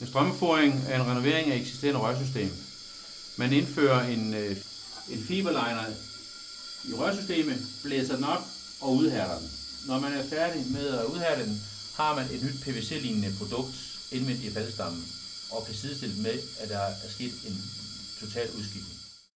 En strømmeføring er en renovering af eksisterende rørsystem. Man indfører en, øh, en fiberliner i rørsystemet, blæser den op og udhærder den. Når man er færdig med at udhærde den, har man et nyt PVC-lignende produkt indvendigt i faldstammen og kan sidestille med, at der er sket en total udskiftning.